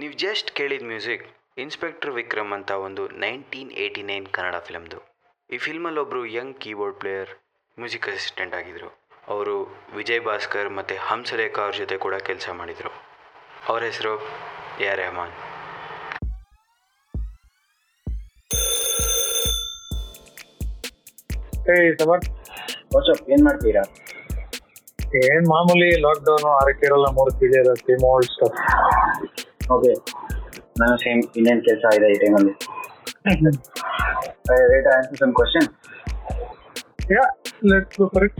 ನೀವು ಜಸ್ಟ್ ಕೇಳಿದ music inspector Vikram ಅಂತ ಒಂದು ನೈನ್ಟೀನ್ ಏಯ್ಟಿ ನೈನ್ ಕನ್ನಡ ಫಿಲಮ್ದು. ಈ ಫಿಲ್ಮಲ್ಲಿ ಒಬ್ಬರು young keyboard player music assistant ಆಗಿದ್ದರು ಅವರು ವಿಜಯ್ ಭಾಸ್ಕರ್ ಮತ್ತು ಹಂಸರೇಖಾ ಅವ್ರ ಜೊತೆ ಕೂಡ ಕೆಲಸ ಮಾಡಿದರು. ಅವ್ರ ಹೆಸರು ಎ ಆರ್ ರೆಹಮಾನ್. ಏನ್ ಮಾಡ್ತೀರಾ? ಏನ್ ಮಾಮೂಲಿ ಲಾಕ್ಡೌನ್ ಆರಕ್ಕಿರಲ್ಲ ಮೂರು ತಿಳಿಯಲ್ಲ ಸೇಮ್ ಓಲ್ಡ್ ಸ್ಟಫ್ ಓಕೆ ನಾನು ಸೇಮ್ ಇನ್ನೇನು ಕೆಲಸ ಇದೆ ಈ ಟೈಮಲ್ಲಿ rate answer some question yeah let's go for it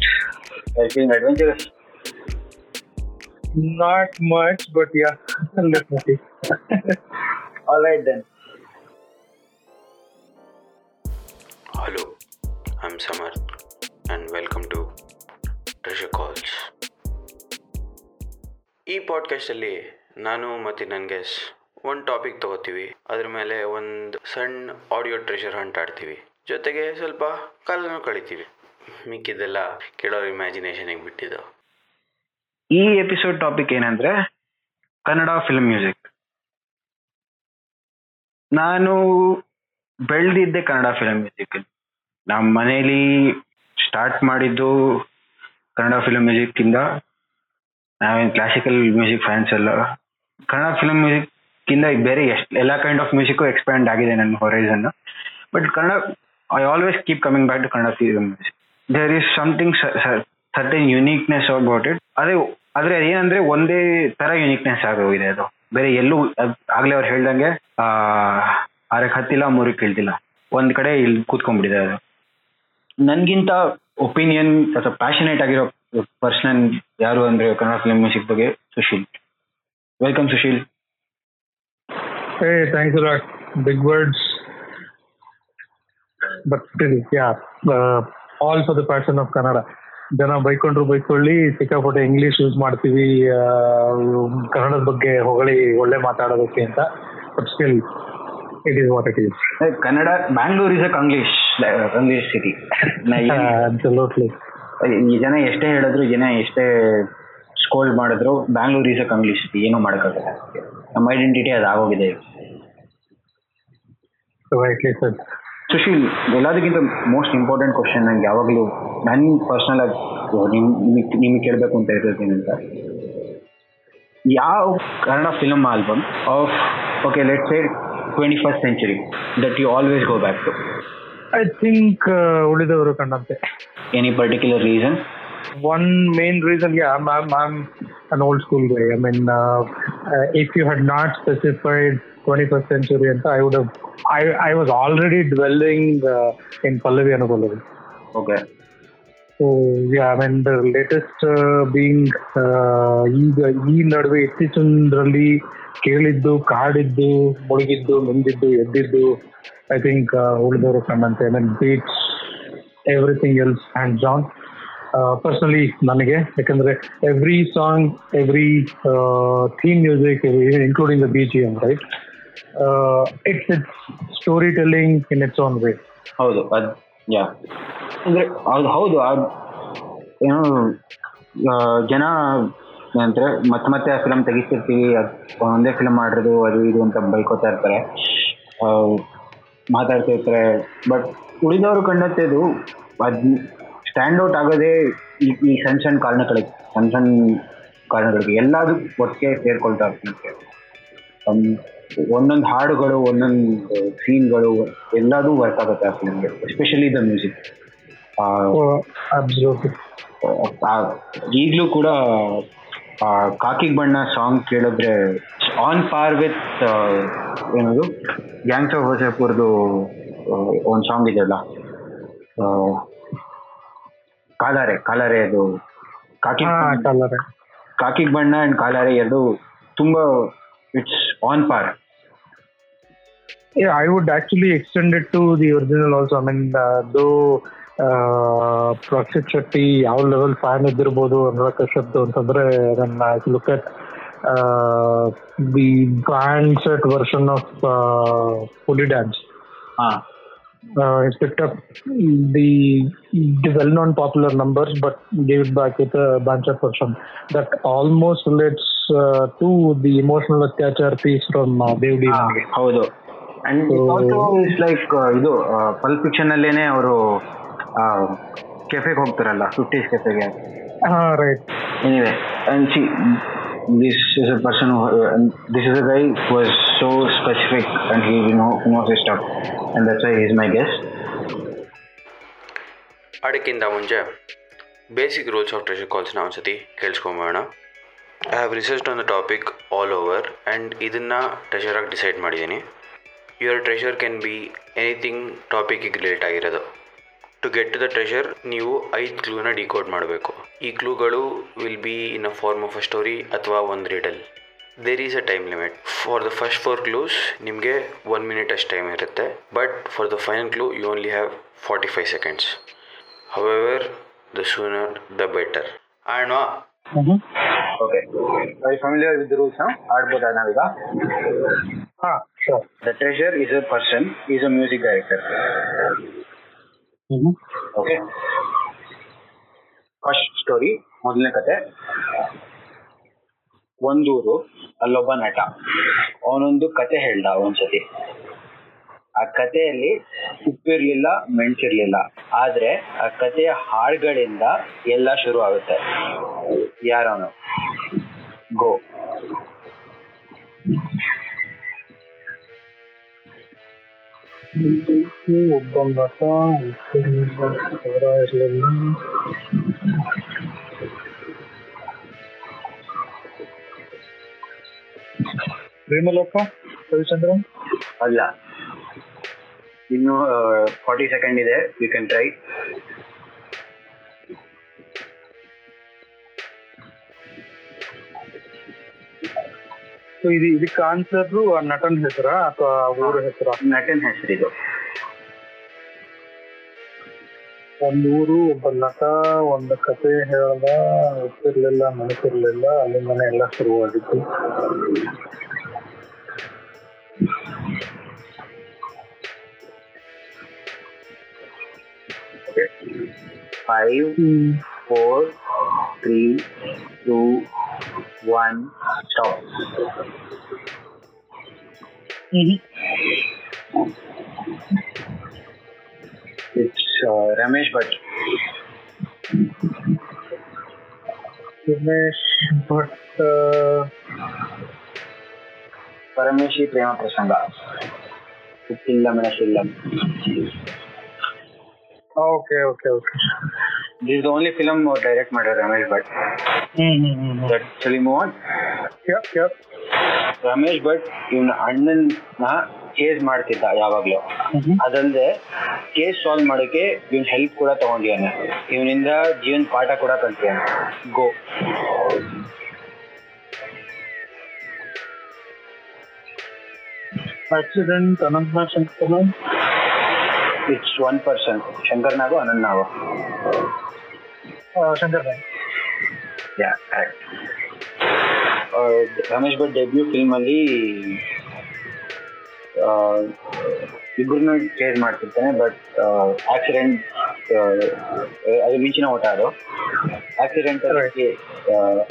I feel adventurous not much but yeah let me see all right then hello I am Samar and welcome to treasure calls ಈ ಪಾಡ್ಕಾಸ್ಟಲ್ಲಿ ನಾನು ಮತ್ತು ನನ್ನ guess ಒಂದು topic ತೊಗೋತೀವಿ. ಅದ್ರ ಮೇಲೆ ಒಂದು ಸಣ್ಣ ಆಡಿಯೋ ಟ್ರೆಷರ್ ಹಂಟ್ ಆಡ್ತೀವಿ. ಜೊತೆಗೆ ಸ್ವಲ್ಪ ಕಾಲನೂ ಕಳಿತೀವಿ. ಮಿಕ್ಕಿದ್ದೆಲ್ಲ ಕೇಳೋರ ಇಮ್ಯಾಜಿನೇಷನಿಗೆ ಬಿಟ್ಟಿದ್ದು. ಈ ಎಪಿಸೋಡ್ ಟಾಪಿಕ್ ಏನಂದ್ರೆ ಕನ್ನಡ ಫಿಲ್ಮ್ ಮ್ಯೂಸಿಕ್ ನಾನು ಬೆಳೆದಿದ್ದೆ ಕನ್ನಡ ಫಿಲ್ಮ್ ಮ್ಯೂಸಿಕ್ ನಮ್ಮ ಮನೇಲಿ ಸ್ಟಾರ್ಟ್ ಮಾಡಿದ್ದು ಕನ್ನಡ ಫಿಲ್ಮ್ ಮ್ಯೂಸಿಕ್ ಇಂದ ನಾವೇನು ಕ್ಲಾಸಿಕಲ್ ಮ್ಯೂಸಿಕ್ ಫ್ಯಾನ್ಸ್ ಎಲ್ಲ ಕನ್ನಡ ಫಿಲಂ ಮ್ಯೂಸಿಕ್ ಇಂದ ಬೇರೆ ಎಷ್ಟು, ಎಲ್ಲ ಕೈಂಡ್ ಆಫ್ ಮ್ಯೂಸಿಕ್ ಎಕ್ಸ್ಪ್ಯಾಂಡ್ ಆಗಿದೆ ನನ್ನ horizon but Kannada I always keep coming back to Kannada film music there is something certain uniqueness about it ಅದೇ, ಆದ್ರೆ ಏನಂದ್ರೆ ಒಂದೇ ತರ ಯುನೀಕ್ನೆಸ್ ಆಗೋಗಿದೆ ಅದು. ಬೇರೆ ಎಲ್ಲೂ ಆಗ್ಲೇ ಅವ್ರು ಹೇಳ್ದಂಗೆ, ಆ ಆರಕ್ಕೆ ಹತ್ತಿಲ್ಲ ಮೂರಕ್ಕೆ ಕೇಳ್ತಿಲ್ಲ. ಒಂದ್ ಕಡೆ ಇಲ್ಲಿ ಕೂತ್ಕೊಂಡ್ಬಿಟ್ಟಿದೆ ಅದು. ನನ್ಗಿಂತ ಒಪಿನಿಯನ್ ಅಥವಾ ಪ್ಯಾಷನೇಟ್ ಆಗಿರೋ ಪರ್ಸನ್ ಯಾರು ಅಂದ್ರೆ ಕನ್ನಡ ಫಿಲ್ಮ್ ಮ್ಯೂಸಿಕ್ ಬಗ್ಗೆ Sushil. Welcome Sushil. Hey, thanks a lot. Big words. But still, yeah, uh, all for the passion of Kannada. ಜನ ಬೈಕೊಂಡ್ರು ಬೈಕೊಳ್ಳಿ ಸಿಕ್ಕಾಪಟ್ಟೆ ಇಂಗ್ಲಿಷ್ ಯೂಸ್ ಮಾಡ್ತೀವಿ ಕನ್ನಡದ ಬಗ್ಗೆ ಹೊಗಳಿ ಒಳ್ಳೆ ಮಾತಾಡೋದಕ್ಕೆ ಅಂತ but still it is what it is Kannada Bangalore is a Kanglish Kanglish city absolutely ಈ ಜನ ಎಷ್ಟೇ ಹೇಳಿದ್ರು ಜನ ಎಷ್ಟೇ ಸ್ಕೋಲ್ಡ್ ಮಾಡಿದ್ರು Bangalore is a Kanglish city ಏನೂ ಮಾಡೋಕ್ಕಾಗಲ್ಲ. ನಮ್ಮ ಐಡೆಂಟಿಟಿ ಅದು ಆಗೋಗಿದೆ ರೈಟ್ಲಿ ಸರ್ ಸುಶೀಲ್ ಎಲ್ಲದಕ್ಕಿಂತ ಮೋಸ್ಟ್ ಇಂಪಾರ್ಟೆಂಟ್ ಕ್ವಶನ್ ನಂಗೆ ಯಾವಾಗಲೂ ನನ್ನ ಪರ್ಸನಲ್ ಆಗಿ ನಿಮಗೆ ನಿಮಗೆ ಕೇಳಬೇಕು ಅಂತ ಹೇಳ್ತೀನಿ ಅಂತ. ಯಾವ Kannada film album of okay let say twenty first century that you always go back to I think ಉಳಿದವರು ಕಂಡಂತೆ. Any particular reason one main reason, yeah, I'm, I'm, I'm an old school guy. I mean, uh, uh, if you had not specified 21st century, and I would have, I, I was already dwelling uh, in Pallavi and Pallavi. Okay So, yeah, I mean, the latest uh, being uh, ಈಗ ಈ ನಡುವೆ ಇತ್ತೀಚಿನದ್ರಲ್ಲಿ ಕೇಳಿದ್ದು ಕಾಡಿದ್ದು ಮುಳುಗಿದ್ದು ಮಿಂದಿದ್ದು ಎದ್ದಿದ್ದು I think ಉಳಿದವರು ಕಂಡಂತೆ I mean beats everything else hands down personally ನನಗೆ, ಯಾಕಂದ್ರೆ every song every theme music including the B G M right it's it's story telling in its own way ಹೌದು ಯಾ ಅಂದ್ರೆ ಅದು ಹೌದು ಏನೋ ಜನ ಏನಂತಾರೆ ಮತ್ತೆ ಮತ್ತೆ ಆ ಫಿಲಮ್ ತೆಗಿತಿರ್ತೀವಿ ಅದು ಒಂದೇ ಫಿಲಮ್ ಮಾಡಿರೋದು, ಅದು ಇದು ಅಂತ ಬೈಕೋತಾ ಇರ್ತಾರೆ. ಮಾತಾಡ್ತಾ ಇರ್ತಾರೆ ಬಟ್ ಉಳಿದವರು ಕಂಡಂತೆದು ಅದ್ ಸ್ಟ್ಯಾಂಡ್ ಔಟ್ ಆಗೋದೇ ಈ ಈ ಸಣ್ಣ ಸಣ್ಣ ಕಾರಣಗಳಿಗೆ ಸಣ್ಣ ಸಣ್ಣ ಕಾರಣಗಳಿಗೆ ಎಲ್ಲದೂ ಒಟ್ಟಿಗೆ ಸೇರ್ಕೊಳ್ತಾ ಇರ್ತಂತೆ ಒಂದೊಂದು ಹಾಡುಗಳು ಒಂದೊಂದು ಸೀನ್ಗಳು ಎಲ್ಲದೂ ವರ್ಕ್ ಆಗುತ್ತೆ ಆ ಫಿಲ್ಮ್ಗೆ ಎಸ್ಪೆಷಲಿ ದ ಮ್ಯೂಸಿಕ್ ಈಗಲೂ ಕೂಡ ಕಾಕಿಗ್ ಬಣ್ಣ ಸಾಂಗ್ ಕೇಳಿದ್ರೆ ಆನ್ ಪಾರ್ ವಿತ್ ಏನದು ಗ್ಯಾಂಗ್ಸ್ ಆಫ್ ಹೊಸಪುರ್ದು ಒಂದು ಸಾಂಗ್ ಇದೆಯಲ್ಲ ಕಾಲಾರೆ ಕಾಲಾರೆ ಅದು. ಕಾಕಿ ಕಾಕಿ ಬಣ್ಣ ಅಂಡ್ ಕಾಲಾರೆ ಎರಡು ತುಂಬಾ it's on par Yeah, I would actually extend it to the original also. I mean, uh, though uh, Shetty ಯಾವ ಲೆವೆಲ್ ಫ್ಯಾನ್ ಇದ್ದಿರ್ಬೋದು ಅನುರಾಗ್ ಕಶ್ಯಪ್ ಅಂತಂದ್ರೆ ನನ್ನ look at the band set version of ಹುಲಿ dance uh, picked up the the well-known popular numbers, but gave it back with a bunch of version that almost relates uh, to to the emotional Atyachar from from Dev D How ಹೌದು and So- it's like ಇದು ಪಲ್ fiction ಅಲ್ಲೇನೆ ಅವರು ಕೆಫೆಗೆ ಹೋಗ್ತಾರಲ್ಲ fifties ಕೆಫೆಗೆ right anyway and see this is a person this is a guy was so specific and he know knows his stuff, and that's why is my guest. ಅದಕ್ಕಿಂತ ಮುಂಚೆ basic rules of treasure ಕಾಲ್ಸ್ನ ಒಂದ್ಸತಿ ಕೇಳಿಸ್ಕೊಂಬೋಣ I have research on the topic all over and ಇದನ್ನು ಟ್ರೆಷರಾಗಿ decide ಮಾಡಿದ್ದೀನಿ. Your treasure can be anything ಟಾಪಿಕ್ಗೆ relate ಆಗಿರೋದು. To get to the treasure ನೀವು ಐದು ಕ್ಲೂನ ಡಿಕೋಡ್ ಮಾಡಬೇಕು. ಈ ಕ್ಲೂಗಳು will be in a form of a story ಅಥವಾ ಒಂದು riddle there is a time limit for the first four clues ನಿಮಗೆ one minute ಅಷ್ಟು ಟೈಮ್ ಇರುತ್ತೆ. But for the final clue you only have forty five seconds However, the sooner the better. ಆಡ್ವಾ? Okay I familiar with rules ಆಡ್ಬೋದಾ ನಾವೀಗ? ಹಾ the treasure is a person is a music director okay first story ಮೊದಲನೇ ಕತೆ. ಒಂದೂರು, ಅಲ್ಲೊಬ್ಬ ನಟ. ಅವನೊಂದು ಕತೆ ಹೇಳ್ದ ಒಂದ್ಸತಿ. ಆ ಕಥೆಯಲ್ಲಿ ಉಪ್ಪಿರ್ಲಿಲ್ಲ, ಮೆಣಸಿರ್ಲಿಲ್ಲ. ಆದ್ರೆ ಆ ಕಥೆಯ ಹಾಡುಗಳಿಂದ ಎಲ್ಲ ಶುರು ಆಗುತ್ತೆ ಯಾರವನು? ಗೋ. ಒಬ್ಬ ನಟ ಅವರ ಇರಲಿಲ್ಲ ಪ್ರೇಮಲೋಕ ರವಿಚಂದ್ರನ್? ಅಲ್ಲ. ಇನ್ನು ಫಾರ್ಟಿ ಸೆಕೆಂಡ್ ಇದೆ. ಯು ಕ್ಯಾನ್ ಟ್ರೈ ಇದು ಇದಕ್ಕೆ ಆನ್ಸರ್ ನಟನ್ ಹೆಸರ ಅಥವಾ ಊರ ಹೆಸರ? ನಟನ್ ಹೆಸರಿದು ಒಂದ್ ಊರು ಒಬ್ಬ ನಟ ಒಂದು ಕತೆ ಹೇಳ್ದ ಗೊತ್ತಿರ್ಲಿಲ್ಲ ನೆನಪಿರ್ಲಿಲ್ಲ ಅಲ್ಲಿಂದನೇ ಎಲ್ಲ ಶುರುವಾಗಿತ್ತು. Five four three two one stop it's Ramesh Bhat Umesh Bhat Parameshi Prema Prasanga Uppilla Menasilla okay okay okay this only film direct ಮಾಡ್ಯಾರ Ramesh Bhat. Hmm hmm hmm that ಸಲಿ move on yup yup Ramesh Bhat ಇವನ ಅಣ್ಣನ case ಮಾಡ್ತಿದ್ದ ಯಾವಾಗ್ಲೂ. ಅದಲ್ಲದೆ case solve ಮಾಡೋಕೆ ಇವನ್ help ಕೂಡ ತಗೊಂಡಿದ್ದಾನೆ ಇವನಿಂದ ಜೀವನ್ ಪಾಠ ಕೂಡ ಕಲ್ತಿಯಾನೆ go accident Anantha Shankar it's one person Shankar Nagu Anant Nagu Shankar yeah correct Ramesh Bhat debut film ಅಲ್ಲಿ ಇಬ್ಬರನ್ನು ಚೇಸ್ ಮಾಡ್ತಿರ್ತಾನೆ ಬಟ್ ಆಕ್ಸಿಡೆಂಟ್ ಅದು ಮಿಂಚಿನ ಓಟ ಅದು. ಆಕ್ಸಿಡೆಂಟ್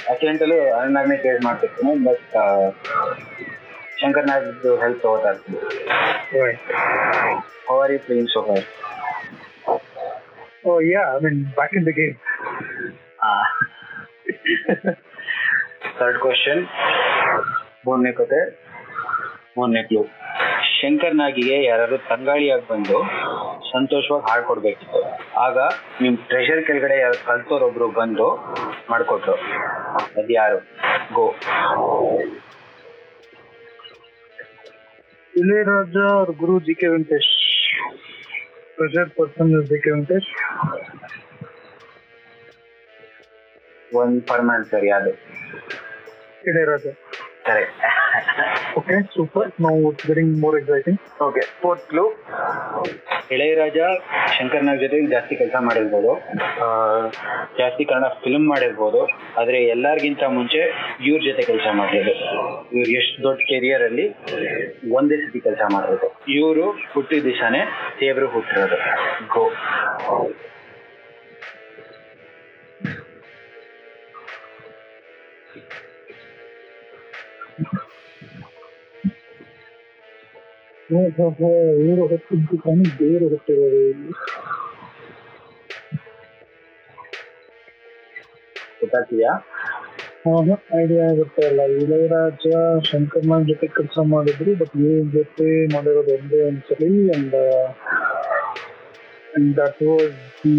ಆಕ್ಸಿಡೆಂಟ್ ಅಲ್ಲೂ ಅನಂತ್ನಾಗ್ನೇ ಚೇಸ್ ಮಾಡ್ತಿರ್ತಾನೆ ಬಟ್ ಶಂಕರ್ ನಾಗ್ದು ಹೆಲ್ಪ್ ತಗೋತಾ ಇರ್ತೀನಿ right how are you playing so far oh yeah I mean back in the game third question ಮೂರನೇ ಕತೆ ಮೂರನೇ ಕ್ಲೂ ಶಂಕರ್ ನಾಗಿಗೆ ಯಾರಾದ್ರು ತಂಗಾಳಿಯಾಗಿ ಬಂದು ಸಂತೋಷವಾಗಿ ಹಾಡ್ ಕೊಡ್ಬೇಕಿತ್ತು ಆಗ ನಿಮ್ ಟ್ರೆಷರ್ ಕೆಳಗಡೆ ಯಾರು ಕಲ್ತೋರೊಬ್ರು ಬಂದು ಮಾಡ್ಕೊಟ್ರು ಅದ್ ಯಾರು ಗೋ ಇಳೆಯರಾಜ ಅವ್ರ ಗುರು G K Venkatesh pressure person G K Venkatesh ಒಂದ್ ಫರ್ಮಾನ್ ಸರ್ ಯಾವ್ದು ಇಳೆಯರಾಜ ಕರೆಕ್ಟ್ ಓಕೆ ಸೂಪರ್ ನಾವು getting more exciting okay fourth clue Ilaiyaraaja Shankar Nag ಜೊತೆ ಜಾಸ್ತಿ ಕೆಲಸ ಮಾಡಿರ್ಬೋದು. ಜಾಸ್ತಿ ಕನ್ನಡ ಫಿಲ್ಮ್ ಮಾಡಿರ್ಬೋದು. ಆದ್ರೆ ಎಲ್ಲರಿಗಿಂತ ಮುಂಚೆ ಇವ್ರ ಜೊತೆ ಕೆಲಸ ಮಾಡಿದ್ರು ಇವ್ರು ಎಷ್ಟು ದೊಡ್ಡ ಕೆರಿಯರ್ ಅಲ್ಲಿ ಒಂದೇ ಸತಿ ಕೆಲಸ ಮಾಡಿರೋದು ಇವರು ಹುಟ್ಟಿದ ದಿಶಾನೇ ದೇವರು ಹುಟ್ಟಿರೋದು. ಗೋ. ಇವರು ಹೊತ್ತಿದ್ದು ಕಣಿ ದೇವರು ಹೊತ್ತಿರೋದು ಇಲ್ಲಿ ಗೊತ್ತಾಗ್ತಿದ್ಯಾ ಐಡಿಯಾ ಆಗುತ್ತೆ ಅಲ್ಲ. ಇಳಯರಾಜ ಶಂಕರ್ನಾಗ್ ಜೊತೆ ಕೆಲಸ ಮಾಡಿದ್ರು ಬಟ್ ಇವ್ರ ಜೊತೆ ಮಾಡಿರೋದು ಒಂದೇ ಒಂದ್ಸಲಿ and and that was the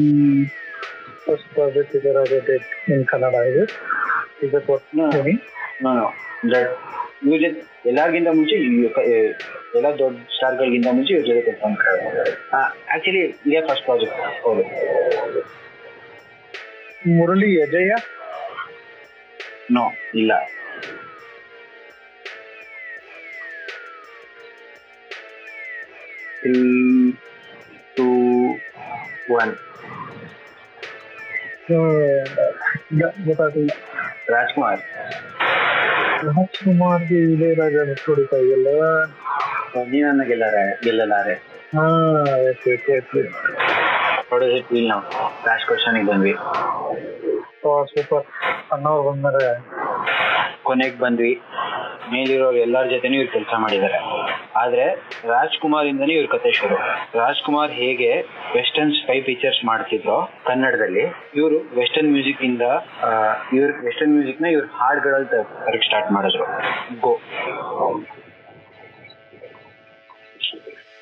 first project Ilaiyaraaja did in Kannada ಇದೆ. ಇದು ಕೊಡ್ತೀನಿ ದಟ್ ಇವ್ರ ಜೊತೆ ಎಲ್ಲರಿಗಿಂತ ಮುಂಚೆ ಇವ್ರು ಕ- ಏ, ಎಲ್ಲ ದೊಡ್ಡ ಸ್ಟಾರ್ಗಳಿಗಿಂತ ಮುಂಚೆ ಇವ್ರ ಜೊತೆ ಕೆಲಸ ಮಾಡ್ತಾರೆ ಆಕ್ಚುಲಿ ಇದೇ ಫಸ್ಟ್ ಪ್ರಾಜೆಕ್ಟ್ ಹೌದು ಮುರಳಿ ಅಜಯ ನೋ ಇಲ್ಲ ತ್ರೀ ಟೂ ಒನ್ ಗೊತ್ತಾಗ್ತಿಲ್ಲ ರಾಜ್ಕುಮಾರ್ ರಾಜ್ಕುಮಾರ್ಗೆ ಇಳಯರಾಜ ಹೊಡಿತಾ ಇದೆಯಲ್ಲ ನೀನನ್ನ ಗೆಲ್ಲಾರೆ ಗೆಲ್ಲಲಾರೆ. ಫೀಲ್ ನಾವು. ಲಾಸ್ಟ್ ಬಂದ್ವಿ. ಸೂಪರ್ ಅನ್ನೋರ್ ಬಂದ್ರೆ ಕೊನೆಗೆ ಬಂದ್ವಿ. ಮೇಲಿರೋ ಎಲ್ಲರ ಜೊತೆನೂ ಇವ್ರು ಕೆಲಸ ಮಾಡಿದ್ದಾರೆ ಆದ್ರೆ ರಾಜ್ಕುಮಾರ್ ಇಂದನೇ ಇವ್ರ ಕತೆ ಶುರು. ರಾಜ್ಕುಮಾರ್ ಹೇಗೆ ವೆಸ್ಟರ್ನ್ ಸ್ಪೈ ಪಿಕ್ಚರ್ಸ್ ಮಾಡ್ತಿದ್ರು ಕನ್ನಡದಲ್ಲಿ ಇವರು ವೆಸ್ಟರ್ನ್ ಮ್ಯೂಸಿಕ್ ಇಂದ ಇವ್ರ ವೆಸ್ಟರ್ನ್ ಮ್ಯೂಸಿಕ್ನ ಇವ್ರ ಹಾಡ್ಗಳಲ್ಲಿ ಸ್ಟಾರ್ಟ್ ಮಾಡಿದ್ರು. ಗೋ.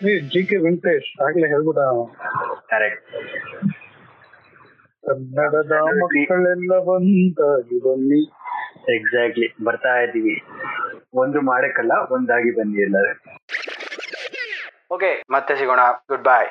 ಜಿ ಕೆ ವೆಂಕಟೇಶ್ ಆಗ್ಲೇ ಹೇಳ್ಬಿಡ. ಕರೆಕ್ಟ್ ಕನ್ನಡದ ಮಕ್ಕಳೆಲ್ಲ ಬಂದಾಗಿ ಬನ್ನಿ. ಎಕ್ಸಾಕ್ಟ್ಲಿ ಬರ್ತಾ ಇದ್ದೀವಿ. ಒಂದು ಮಾಡಕ್ಕಲ್ಲ ಒಂದಾಗಿ ಬನ್ನಿ ಎಲ್ಲರೂ. ಓಕೆ ಮತ್ತೆ ಸಿಗೋಣ. ಗುಡ್ ಬಾಯ್